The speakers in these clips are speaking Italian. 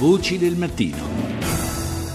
Voci del mattino.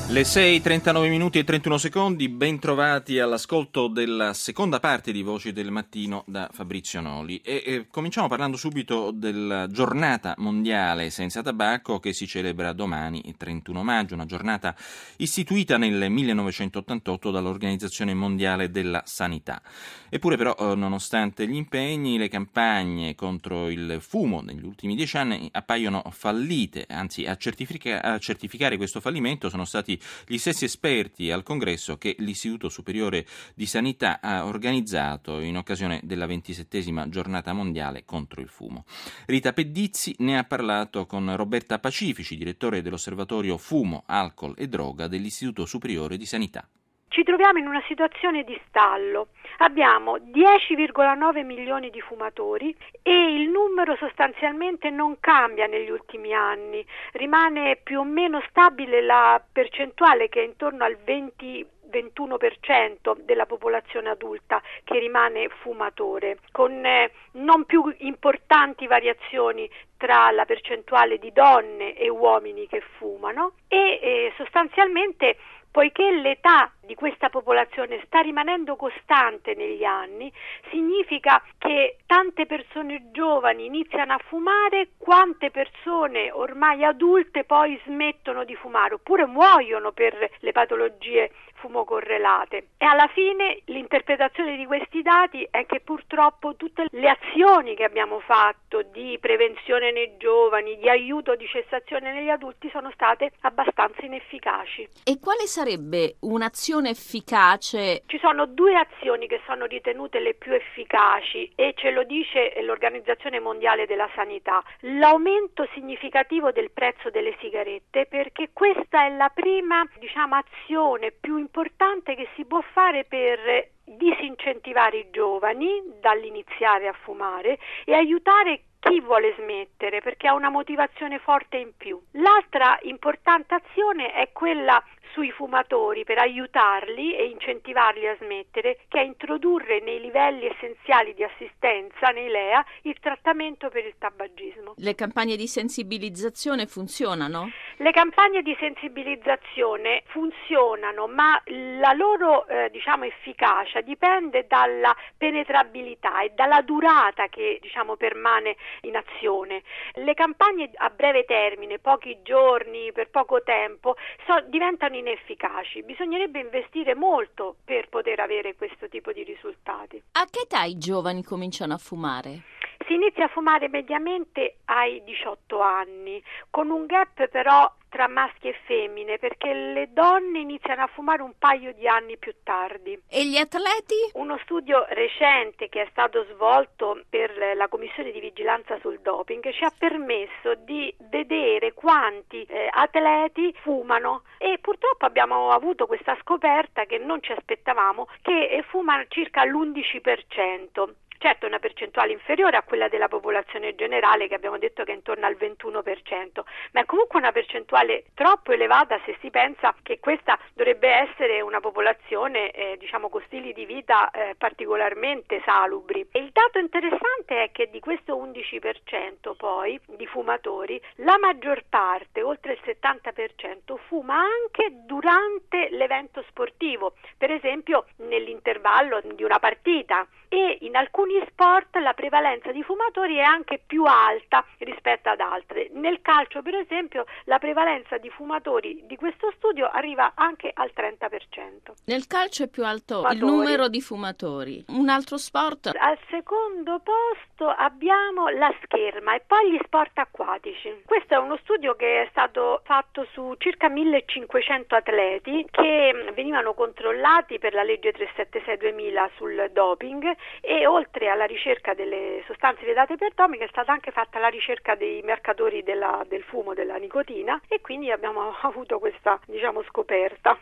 Le 6.39 minuti e 31 secondi, ben trovati all'ascolto della seconda parte di Voci del Mattino da Fabrizio Noli. E, e, cominciamo parlando subito della giornata mondiale senza tabacco che si celebra domani, il 31 maggio, una giornata istituita nel 1988 dall'Organizzazione Mondiale della Sanità. Eppure però, eh, nonostante gli impegni, le campagne contro il fumo negli ultimi dieci anni appaiono fallite, anzi a, certifica- a certificare questo fallimento sono stati gli stessi esperti al congresso che l'Istituto Superiore di Sanità ha organizzato in occasione della ventisettesima giornata mondiale contro il fumo. Rita Pedizzi ne ha parlato con Roberta Pacifici, direttore dell'Osservatorio Fumo, Alcol e Droga dell'Istituto Superiore di Sanità. Ci troviamo in una situazione di stallo. Abbiamo 10,9 milioni di fumatori e il numero sostanzialmente non cambia negli ultimi anni, rimane più o meno stabile la percentuale che è intorno al 20 21% della popolazione adulta che rimane fumatore, con eh, non più importanti variazioni tra la percentuale di donne e uomini che fumano e eh, sostanzialmente poiché l'età di questa popolazione sta rimanendo costante negli anni, significa che tante persone giovani iniziano a fumare, quante persone ormai adulte poi smettono di fumare oppure muoiono per le patologie fumocorrelate. E alla fine l'interpretazione di questi dati è che purtroppo tutte le azioni che abbiamo fatto di prevenzione nei giovani, di aiuto di cessazione negli adulti sono state abbastanza inefficaci. E quale sarebbe un'azione efficace? Ci sono due azioni che sono ritenute le più efficaci e ce lo dice l'Organizzazione Mondiale della Sanità. L'aumento significativo del prezzo delle sigarette perché questa è la prima diciamo, azione più importante che si può fare per disincentivare i giovani dall'iniziare a fumare e aiutare chi vuole smettere perché ha una motivazione forte in più. L'altra importante azione è quella sui fumatori per aiutarli e incentivarli a smettere, che è introdurre nei livelli essenziali di assistenza, nei LEA, il trattamento per il tabagismo. Le campagne di sensibilizzazione funzionano? Le campagne di sensibilizzazione funzionano, ma la loro eh, diciamo, efficacia dipende dalla penetrabilità e dalla durata che diciamo, permane in azione. Le campagne a breve termine, pochi giorni, per poco tempo, so, diventano inefficaci. Bisognerebbe investire molto per poter avere questo tipo di risultati. A che età i giovani cominciano a fumare? Si inizia a fumare mediamente ai 18 anni, con un gap però tra maschi e femmine, perché le donne iniziano a fumare un paio di anni più tardi. E gli atleti? Uno studio recente che è stato svolto per la Commissione di vigilanza sul doping ci ha permesso di vedere quanti eh, atleti fumano e purtroppo abbiamo avuto questa scoperta che non ci aspettavamo che eh, fumano circa l'11%. Certo una percentuale inferiore a quella della popolazione generale che abbiamo detto che è intorno al 21%, ma è comunque una percentuale troppo elevata se si pensa che questa dovrebbe essere una popolazione eh, diciamo con stili di vita eh, particolarmente salubri. E il dato interessante è che di questo 11% poi di fumatori la maggior parte, oltre il 70%, fuma anche durante l'evento sportivo, per esempio nell'intervallo di una partita e in alcuni sport la prevalenza di fumatori è anche più alta rispetto ad altre. Nel calcio, per esempio, la prevalenza di fumatori di questo studio arriva anche al 30%. Nel calcio è più alto fumatori. il numero di fumatori. Un altro sport? Al secondo posto abbiamo la scherma e poi gli sport acquatici. Questo è uno studio che è stato fatto su circa 1500 atleti che venivano controllati per la legge 376-2000 sul doping e oltre alla ricerca delle sostanze vietate per doping è stata anche fatta la ricerca dei mercatori della, del fumo, della nicotina e quindi abbiamo avuto questa diciamo, scoperta.